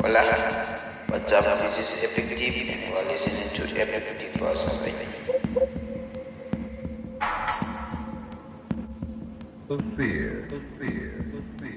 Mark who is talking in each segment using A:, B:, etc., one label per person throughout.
A: Hola, what's up? This is Effective and you are listening to Effective Process.
B: Fear, fear, fear,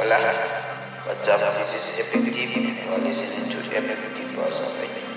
A: Hola, what's up? This is Epic and you are listening to Epic Process Radio.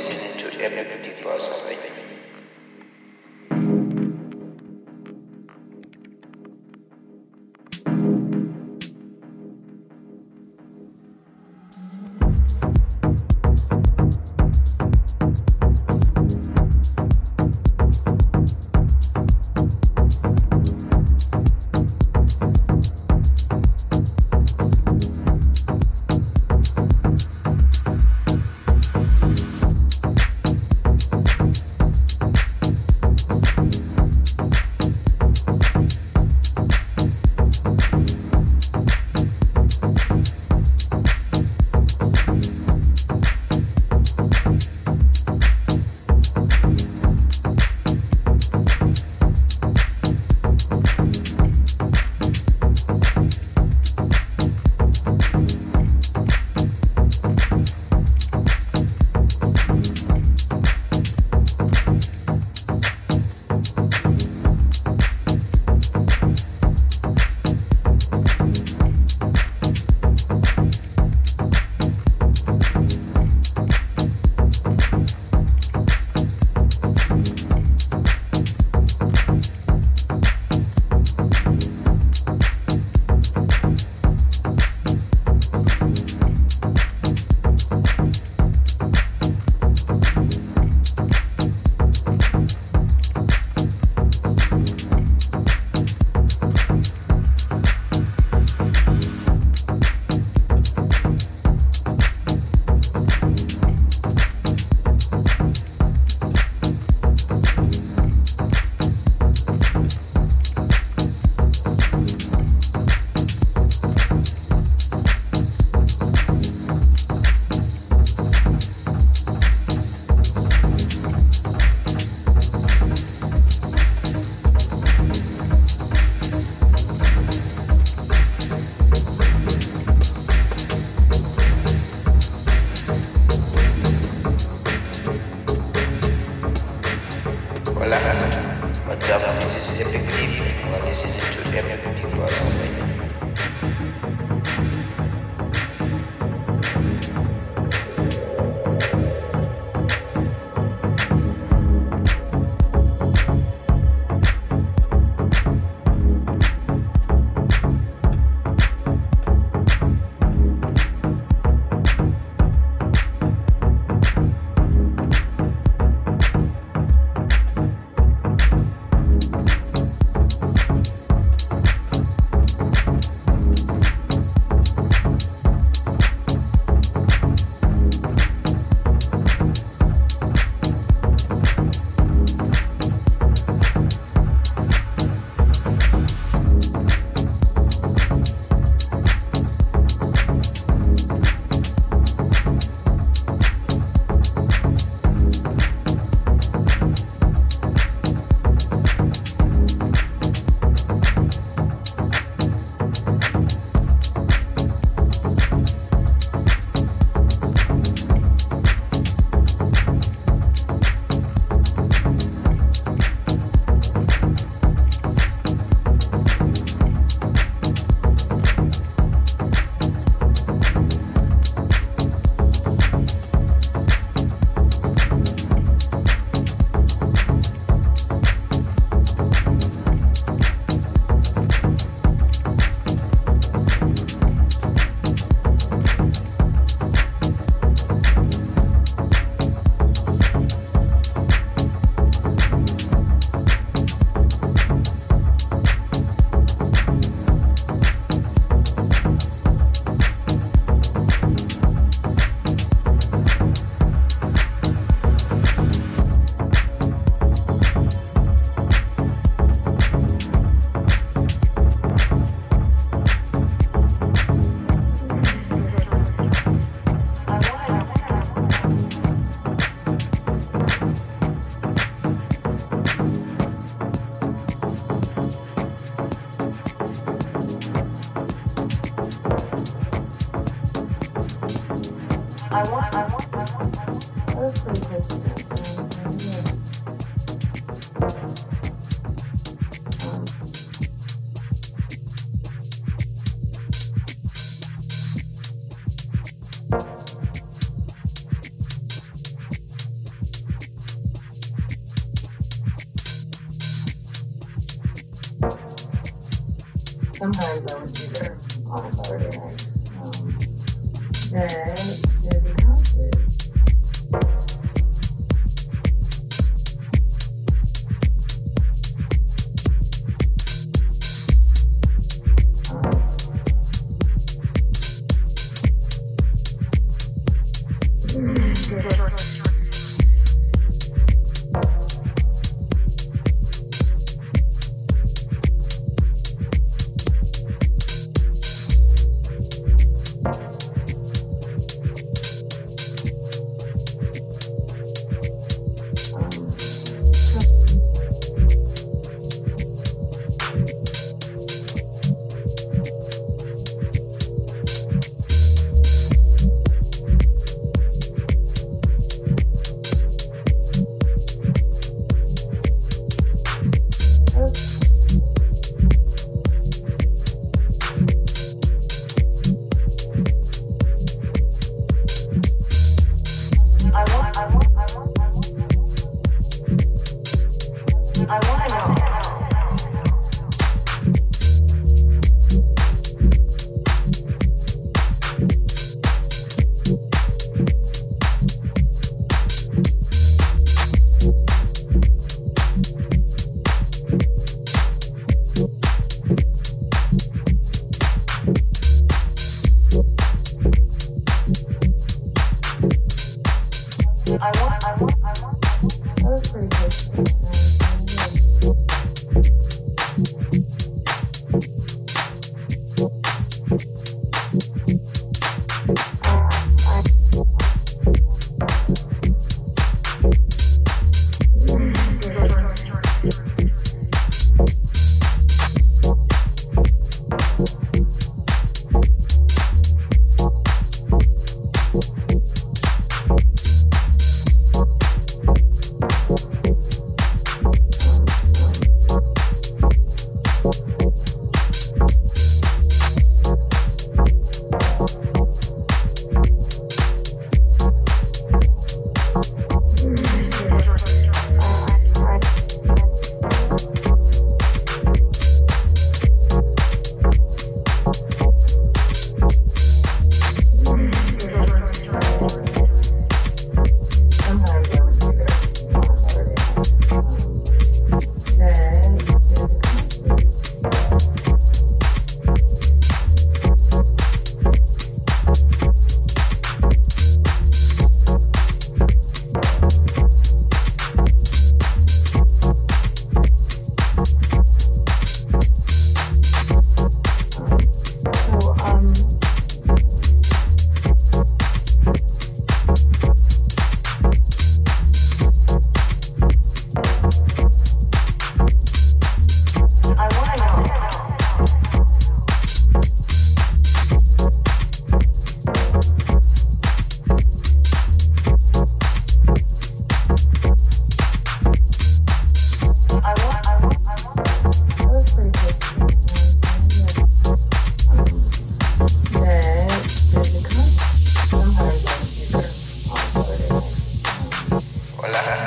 C: places into every person's life.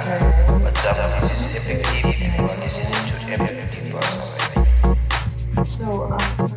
C: To
D: So, um,